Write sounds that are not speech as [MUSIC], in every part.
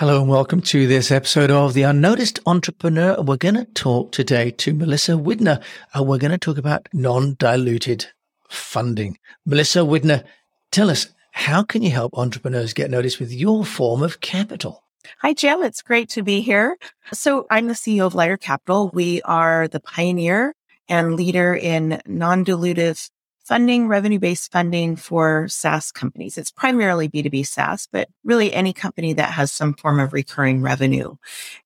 Hello and welcome to this episode of The Unnoticed Entrepreneur. We're going to talk today to Melissa Widner. Uh, we're going to talk about non-diluted funding. Melissa Widner, tell us, how can you help entrepreneurs get noticed with your form of capital? Hi, Jim. It's great to be here. So I'm the CEO of Lighter Capital. We are the pioneer and leader in non-dilutive funding, revenue based funding for SaaS companies. It's primarily B2B SaaS, but really any company that has some form of recurring revenue.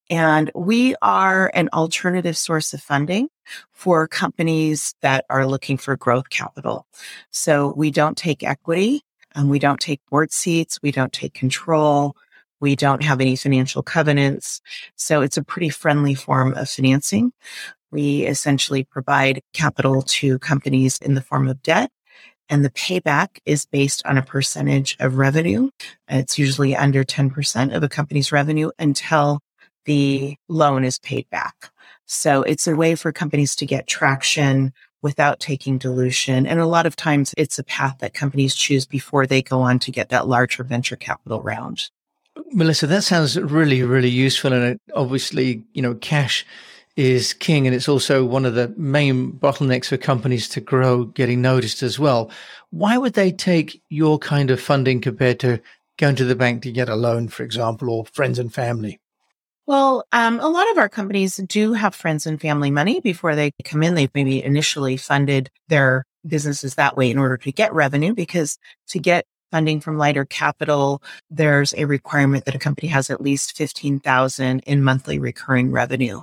And we are an alternative source of funding for companies that are looking for growth capital. So we don't take equity and we don't take board seats. We don't take control. We don't have any financial covenants. So it's a pretty friendly form of financing. We essentially provide capital to companies in the form of debt. And the payback is based on a percentage of revenue. It's usually under 10% of a company's revenue until the loan is paid back. So it's a way for companies to get traction without taking dilution. And a lot of times it's a path that companies choose before they go on to get that larger venture capital round. Melissa, that sounds really, really useful. And obviously, you know, cash is king. And it's also one of the main bottlenecks for companies to grow, getting noticed as well. Why would they take your kind of funding compared to going to the bank to get a loan, for example, or friends and family? Well, um, a lot of our companies do have friends and family money before they come in. They've maybe initially funded their businesses that way in order to get revenue because to get funding from lighter capital, there's a requirement that a company has at least 15,000 in monthly recurring revenue.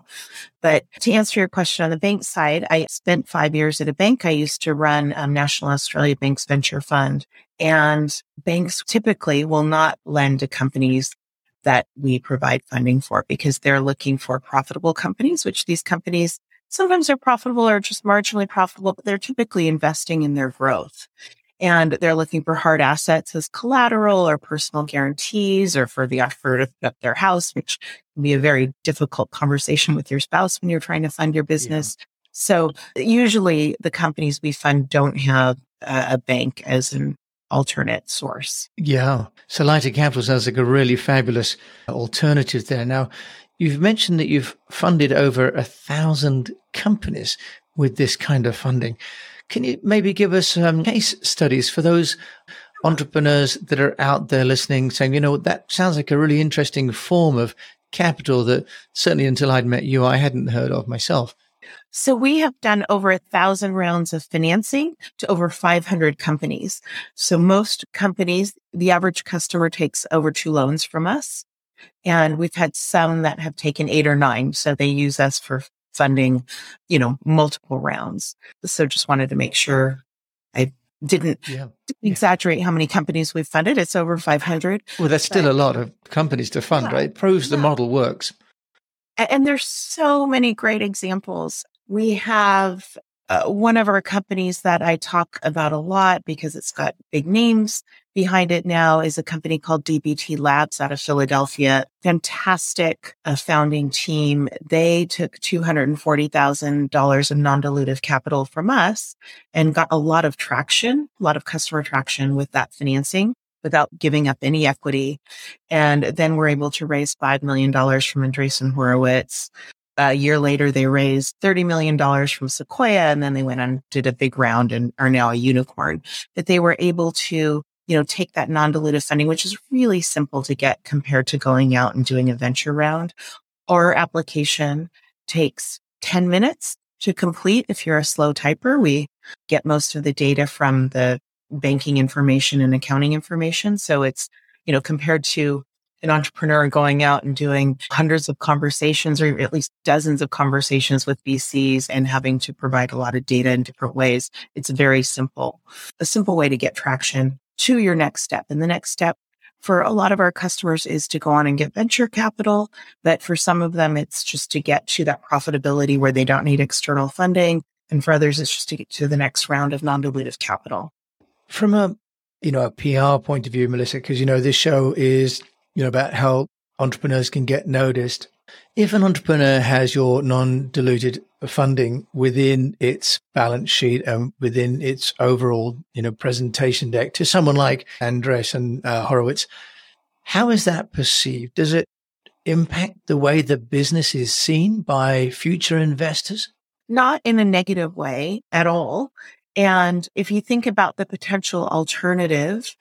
But to answer your question on the bank side, I spent five years at a bank. I used to run um, National Australia Bank's venture fund and banks typically will not lend to companies that we provide funding for because they're looking for profitable companies, which these companies sometimes are profitable or just marginally profitable, but they're typically investing in their growth and they're looking for hard assets as collateral or personal guarantees or for the offer to put up their house, which can be a very difficult conversation with your spouse when you're trying to fund your business. Yeah. So usually the companies we fund don't have a, a bank as an alternate source. Yeah. So Lighter Capital sounds like a really fabulous alternative there. Now, you've mentioned that you've funded over a thousand companies with this kind of funding. Can you maybe give us um, case studies for those entrepreneurs that are out there listening saying, you know, that sounds like a really interesting form of capital that certainly until I'd met you, I hadn't heard of myself. So we have done over a thousand rounds of financing to over 500 companies. So most companies, the average customer takes over two loans from us. And we've had some that have taken eight or nine. So they use us for funding, you know, multiple rounds. So just wanted to make sure I didn't yeah. exaggerate how many companies we've funded. It's over 500. Well, there's still but, a lot of companies to fund, yeah, right? It proves yeah. the model works. And there's so many great examples. We have uh, one of our companies that I talk about a lot because it's got big names behind it now is a company called DBT Labs out of Philadelphia. Fantastic uh, founding team. They took $240,000 of non-dilutive capital from us and got a lot of traction, a lot of customer traction with that financing without giving up any equity. And then we're able to raise $5 million from Andreessen Horowitz a year later, they raised $30 million from Sequoia and then they went on, did a big round and are now a unicorn. But they were able to, you know, take that non-dilutive funding, which is really simple to get compared to going out and doing a venture round. Our application takes 10 minutes to complete. If you're a slow typer, we get most of the data from the banking information and accounting information. So it's, you know, compared to an entrepreneur going out and doing hundreds of conversations or at least dozens of conversations with VCs and having to provide a lot of data in different ways. It's very simple, a simple way to get traction to your next step. And the next step for a lot of our customers is to go on and get venture capital. But for some of them, it's just to get to that profitability where they don't need external funding. And for others, it's just to get to the next round of non-dilutive capital. From a you know, a PR point of view, Melissa, because, you know, this show is you know, about how entrepreneurs can get noticed. If an entrepreneur has your non-diluted funding within its balance sheet and within its overall, you know, presentation deck to someone like Andreessen uh, Horowitz, how is that perceived? Does it impact the way the business is seen by future investors? Not in a negative way at all. And if you think about the potential alternative,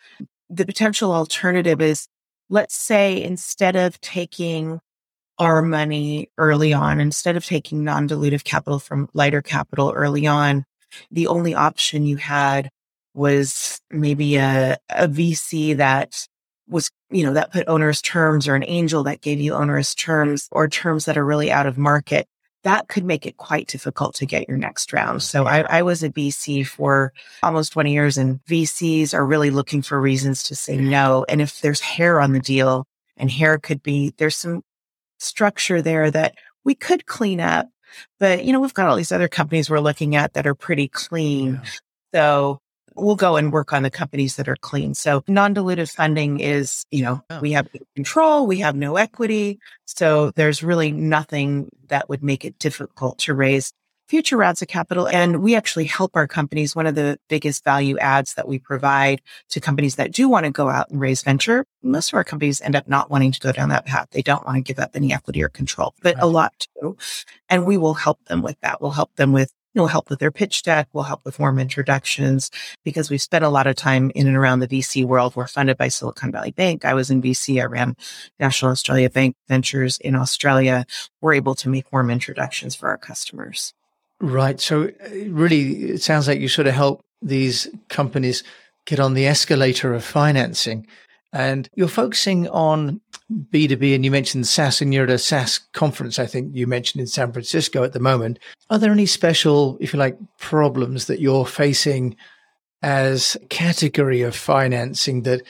the potential alternative is let's say instead of taking our money early on, instead of taking non dilutive capital from lighter capital early on, the only option you had was maybe a, a VC that was, you know, that put onerous terms or an angel that gave you onerous terms or terms that are really out of market that could make it quite difficult to get your next round. So I, I, was a VC for almost 20 years and VCs are really looking for reasons to say no. And if there's hair on the deal and hair could be, there's some structure there that we could clean up. But, you know, we've got all these other companies we're looking at that are pretty clean. Yeah. So we'll go and work on the companies that are clean. So non-dilutive funding is, you know, oh. we have control, we have no equity. So there's really nothing that would make it difficult to raise future rounds of capital. And we actually help our companies. One of the biggest value adds that we provide to companies that do want to go out and raise venture, most of our companies end up not wanting to go down that path. They don't want to give up any equity or control, but right. a lot do. And we will help them with that. We'll help them with We'll help with their pitch deck. We'll help with warm introductions because we've spent a lot of time in and around the VC world. We're funded by Silicon Valley Bank. I was in VC. I ran National Australia Bank Ventures in Australia. We're able to make warm introductions for our customers. Right. So uh, really, it sounds like you sort of help these companies get on the escalator of financing. And you're focusing on B2B, and you mentioned SaaS, and you're at a SaaS conference, I think you mentioned in San Francisco at the moment. Are there any special, if you like, problems that you're facing as category of financing that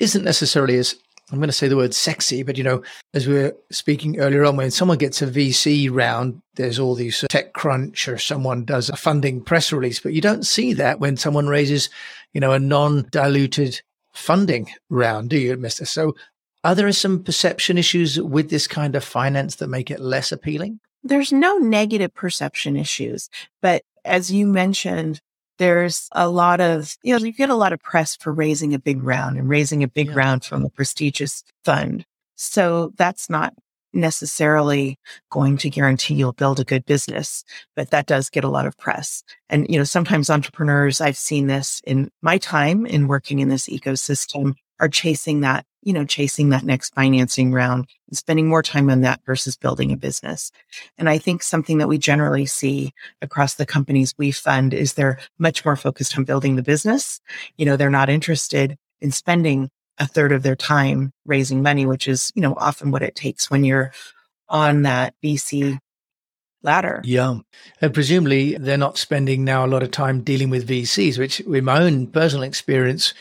isn't necessarily as I'm going to say the word sexy, but you know, as we were speaking earlier on, when someone gets a VC round, there's all these TechCrunch or someone does a funding press release, but you don't see that when someone raises, you know, a non-diluted funding round, do you, Mister? So are there some perception issues with this kind of finance that make it less appealing? There's no negative perception issues, but as you mentioned, there's a lot of, you know, you get a lot of press for raising a big round and raising a big yeah. round from a prestigious fund. So that's not necessarily going to guarantee you'll build a good business, but that does get a lot of press. And, you know, sometimes entrepreneurs, I've seen this in my time in working in this ecosystem are chasing that, you know, chasing that next financing round and spending more time on that versus building a business. And I think something that we generally see across the companies we fund is they're much more focused on building the business. You know, they're not interested in spending a third of their time raising money, which is, you know, often what it takes when you're on that VC ladder. Yeah. And presumably they're not spending now a lot of time dealing with VCs, which in my own personal experience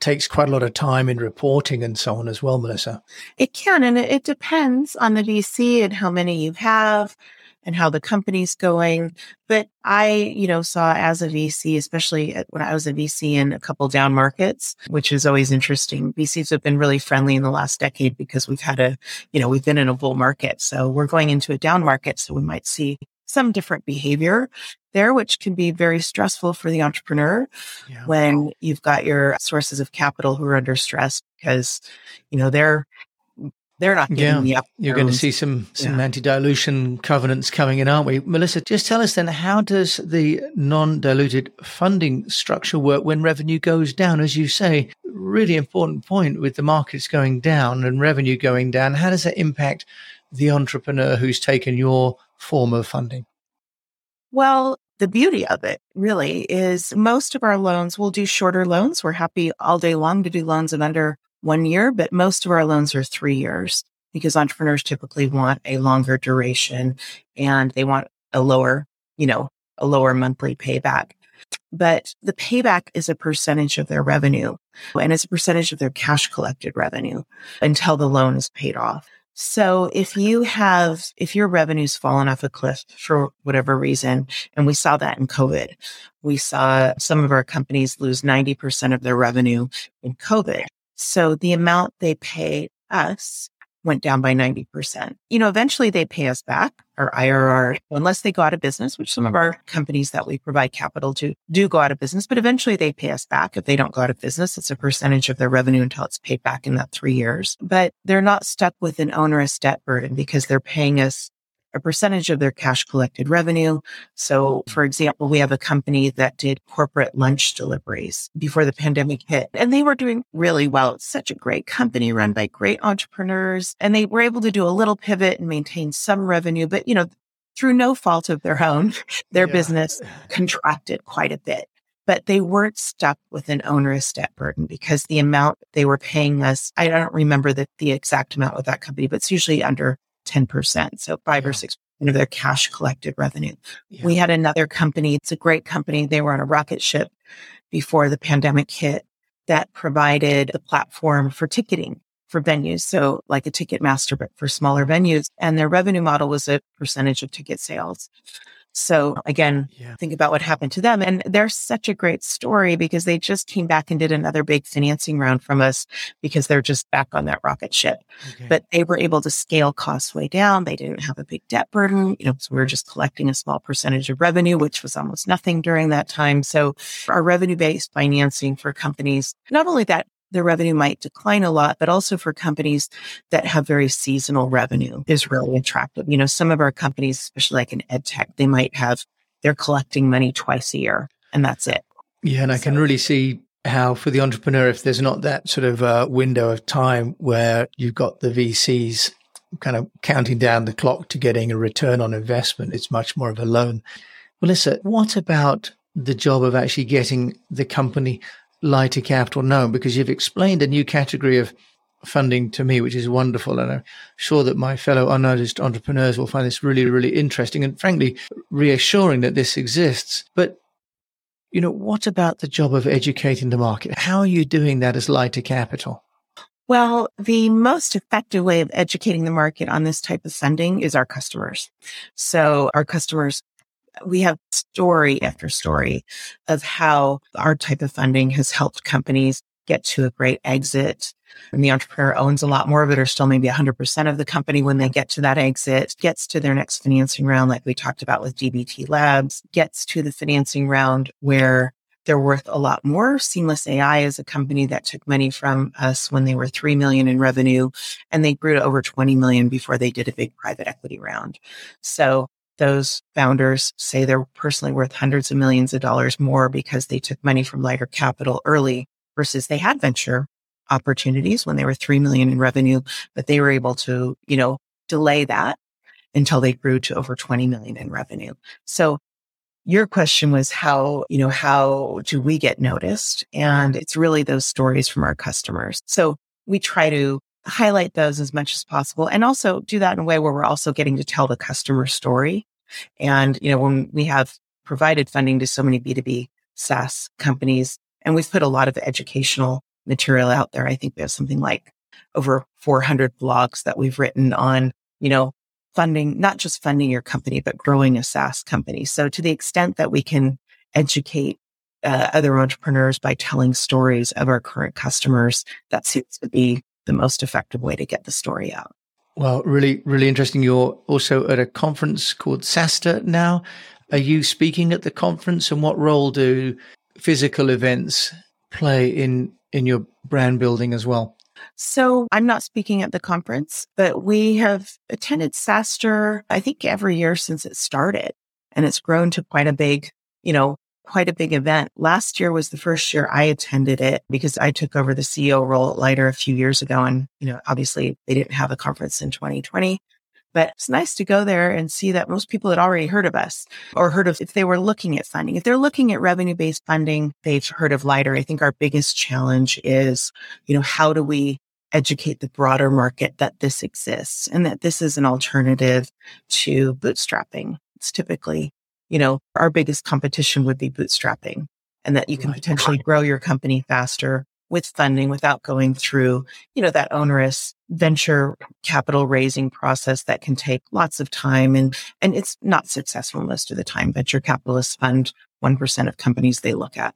takes quite a lot of time in reporting and so on as well, Melissa. It can, and it, depends on the VC and how many you have and how the company's going. But I, you know, saw as a VC, especially when I was a VC in a couple down markets, which is always interesting. VCs have been really friendly in the last decade because we've had a, you know, we've been in a bull market. So we're going into a down market. So we might see some different behavior there, which can be very stressful for the entrepreneur yeah. when you've got your sources of capital who are under stress because, you know, they're they're not getting yeah, You're going to see some some yeah. anti-dilution covenants coming in, aren't we? Melissa, just tell us then, how does the non-diluted funding structure work when revenue goes down? As you say, really important point with the markets going down and revenue going down. How does that impact the entrepreneur who's taken your form of funding? Well, the beauty of it really is most of our loans will do shorter loans. We're happy all day long to do loans in under one year, but most of our loans are three years because entrepreneurs typically want a longer duration and they want a lower, you know, a lower monthly payback. But the payback is a percentage of their revenue and it's a percentage of their cash collected revenue until the loan is paid off. So if you have, if your revenue's fallen off a cliff for whatever reason, and we saw that in COVID, we saw some of our companies lose 90% of their revenue in COVID. So the amount they pay us went down by 90%. You know, eventually they pay us back our IRR, unless they go out of business, which some of our companies that we provide capital to do go out of business, but eventually they pay us back. If they don't go out of business, it's a percentage of their revenue until it's paid back in that three years. But they're not stuck with an onerous debt burden because they're paying us a percentage of their cash collected revenue. So, mm. for example, we have a company that did corporate lunch deliveries before the pandemic hit, and they were doing really well. It's such a great company run by great entrepreneurs, and they were able to do a little pivot and maintain some revenue, but you know, through no fault of their own, [LAUGHS] their yeah. business contracted quite a bit. But they weren't stuck with an onerous debt burden because the amount they were paying us, I don't remember the, the exact amount with that company, but it's usually under 10%. So five yeah. or 6% of their cash collected revenue. Yeah. We had another company. It's a great company. They were on a rocket ship before the pandemic hit that provided the platform for ticketing for venues. So like a Ticketmaster, but for smaller venues. And their revenue model was a percentage of ticket sales. So oh, again, yeah. think about what happened to them. And they're such a great story because they just came back and did another big financing round from us because they're just back on that rocket ship. Okay. But they were able to scale costs way down. They didn't have a big debt burden. You know, so we were just collecting a small percentage of revenue, which was almost nothing during that time. So our revenue based financing for companies, not only that the revenue might decline a lot, but also for companies that have very seasonal revenue is really attractive. You know, some of our companies, especially like in ed tech, they might have, they're collecting money twice a year and that's it. Yeah. And I can really see how for the entrepreneur, if there's not that sort of uh, window of time where you've got the VCs kind of counting down the clock to getting a return on investment, it's much more of a loan. Melissa, what about the job of actually getting the company lighter capital known because you've explained a new category of funding to me, which is wonderful. And I'm sure that my fellow unnoticed entrepreneurs will find this really, really interesting and frankly reassuring that this exists. But, you know, what about the job of educating the market? How are you doing that as lighter capital? Well, the most effective way of educating the market on this type of funding is our customers. So our customers we have story after story of how our type of funding has helped companies get to a great exit. And the entrepreneur owns a lot more of it, or still maybe 100% of the company when they get to that exit, gets to their next financing round, like we talked about with DBT Labs, gets to the financing round where they're worth a lot more. Seamless AI is a company that took money from us when they were 3 million in revenue and they grew to over 20 million before they did a big private equity round. So those founders say they're personally worth hundreds of millions of dollars more because they took money from lighter capital early versus they had venture opportunities when they were 3 million in revenue, but they were able to, you know, delay that until they grew to over 20 million in revenue. So your question was how, you know, how do we get noticed? And it's really those stories from our customers. So we try to highlight those as much as possible and also do that in a way where we're also getting to tell the customer story and, you know, when we have provided funding to so many B2B SaaS companies, and we've put a lot of educational material out there. I think we have something like over 400 blogs that we've written on, you know, funding, not just funding your company, but growing a SaaS company. So to the extent that we can educate uh, other entrepreneurs by telling stories of our current customers, that seems to be the most effective way to get the story out. Well, really, really interesting. You're also at a conference called SaaStr now. Are you speaking at the conference and what role do physical events play in, in your brand building as well? So I'm not speaking at the conference, but we have attended SaaStr, I think every year since it started and it's grown to quite a big, you know, quite a big event. Last year was the first year I attended it because I took over the CEO role at Lighter a few years ago. And, you know, obviously they didn't have a conference in 2020, but it's nice to go there and see that most people had already heard of us or heard of if they were looking at funding. If they're looking at revenue based funding, they've heard of Lighter. I think our biggest challenge is, you know, how do we educate the broader market that this exists and that this is an alternative to bootstrapping. It's typically you know, our biggest competition would be bootstrapping and that you can potentially grow your company faster with funding without going through, you know, that onerous venture capital raising process that can take lots of time and, and it's not successful most of the time. Venture capitalists fund 1% of companies they look at.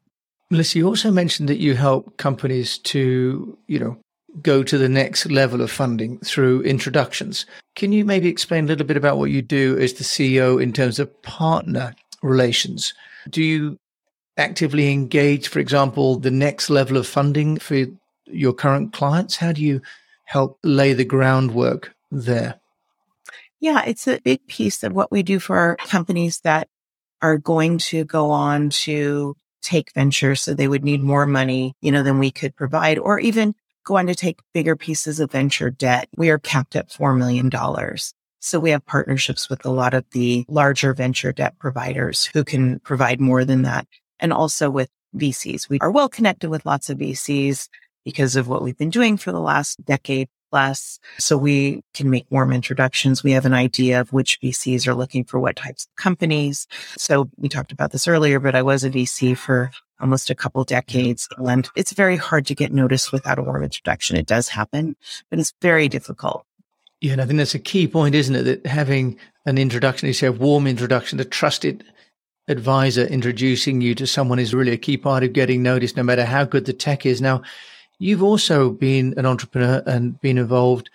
Melissa, you also mentioned that you help companies to, you know, go to the next level of funding through introductions. Can you maybe explain a little bit about what you do as the CEO in terms of partner relations? Do you actively engage, for example, the next level of funding for your current clients? How do you help lay the groundwork there? Yeah, it's a big piece of what we do for our companies that are going to go on to take ventures. So they would need more money, you know, than we could provide, or even go on to take bigger pieces of venture debt. We are capped at $4 million. So we have partnerships with a lot of the larger venture debt providers who can provide more than that. And also with VCs. We are well connected with lots of VCs because of what we've been doing for the last decade So we can make warm introductions. We have an idea of which VCs are looking for what types of companies. So we talked about this earlier, but I was a VC for almost a couple decades and it's very hard to get noticed without a warm introduction. It does happen, but it's very difficult. Yeah, and I think that's a key point, isn't it? That having an introduction, you say a warm introduction, a trusted advisor introducing you to someone is really a key part of getting noticed, no matter how good the tech is. Now, You've also been an entrepreneur and been involved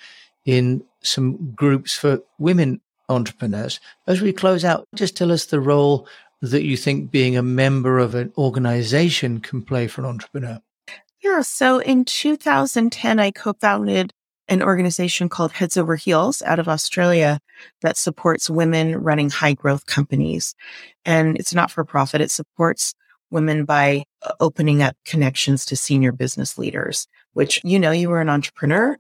in some groups for women entrepreneurs. As we close out, just tell us the role that you think being a member of an organization can play for an entrepreneur. Yeah. So in 2010, I co founded an organization called Heads Over Heels out of Australia that supports women running high growth companies. And it's not for profit. It supports women by uh, opening up connections to senior business leaders, which, you know, you were an entrepreneur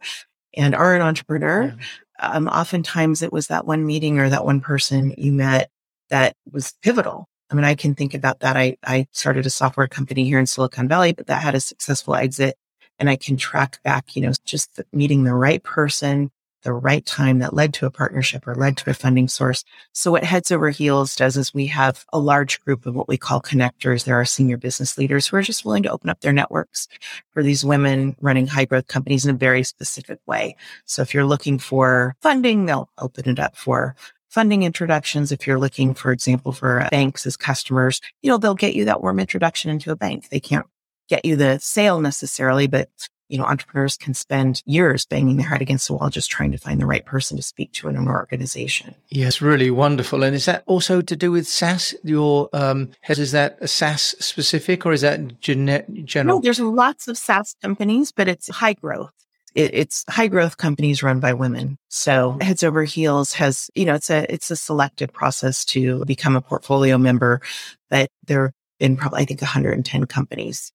and are an entrepreneur. Yeah. Um, oftentimes it was that one meeting or that one person you met that was pivotal. I mean, I can think about that. I, I started a software company here in Silicon Valley, but that had a successful exit and I can track back, you know, just meeting the right person the right time that led to a partnership or led to a funding source. So what Heads Over Heels does is we have a large group of what we call connectors. There are senior business leaders who are just willing to open up their networks for these women running high growth companies in a very specific way. So if you're looking for funding, they'll open it up for funding introductions. If you're looking, for example, for banks as customers, you know, they'll get you that warm introduction into a bank. They can't get you the sale necessarily, but you know, entrepreneurs can spend years banging their head against the wall just trying to find the right person to speak to in an organization. Yes, really wonderful. And is that also to do with SaaS? Your um, is that a SaaS specific or is that gen- general? No, there's lots of SaaS companies, but it's high growth. It's high growth companies run by women. So Heads Over Heels has, you know, it's a it's a selective process to become a portfolio member, but there have been probably I think 110 companies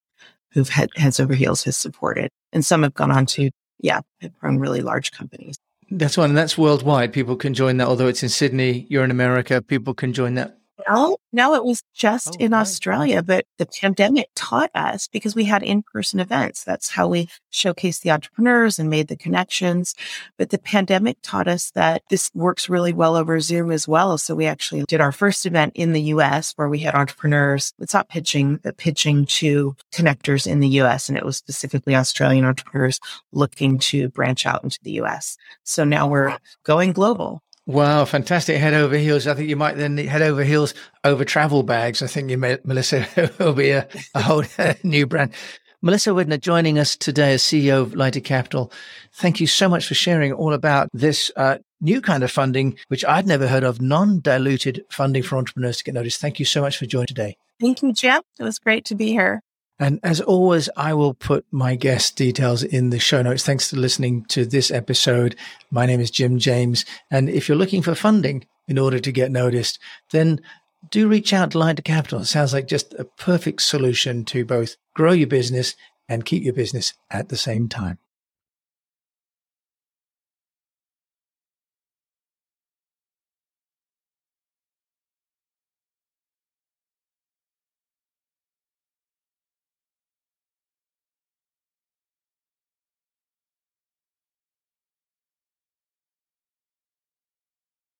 who've had heads over heels has supported. And some have gone on to, yeah, have grown really large companies. That's one. And that's worldwide. People can join that. Although it's in Sydney, you're in America, people can join that no, no, it was just oh, in right. Australia, but the pandemic taught us because we had in-person events. That's how we showcased the entrepreneurs and made the connections. But the pandemic taught us that this works really well over Zoom as well. So we actually did our first event in the US where we had entrepreneurs. It's not pitching, but pitching to connectors in the US. And it was specifically Australian entrepreneurs looking to branch out into the US. So now we're going global. Wow, fantastic. Head over heels. I think you might then head over heels over travel bags. I think you may, Melissa, [LAUGHS] will be a, a whole [LAUGHS] new brand. Melissa Widner joining us today as CEO of Lighter Capital. Thank you so much for sharing all about this uh, new kind of funding, which I'd never heard of, non-diluted funding for entrepreneurs to get noticed. Thank you so much for joining today. Thank you, Jim. It was great to be here. And as always, I will put my guest details in the show notes. Thanks for listening to this episode. My name is Jim James. And if you're looking for funding in order to get noticed, then do reach out to Lighter Capital. It sounds like just a perfect solution to both grow your business and keep your business at the same time.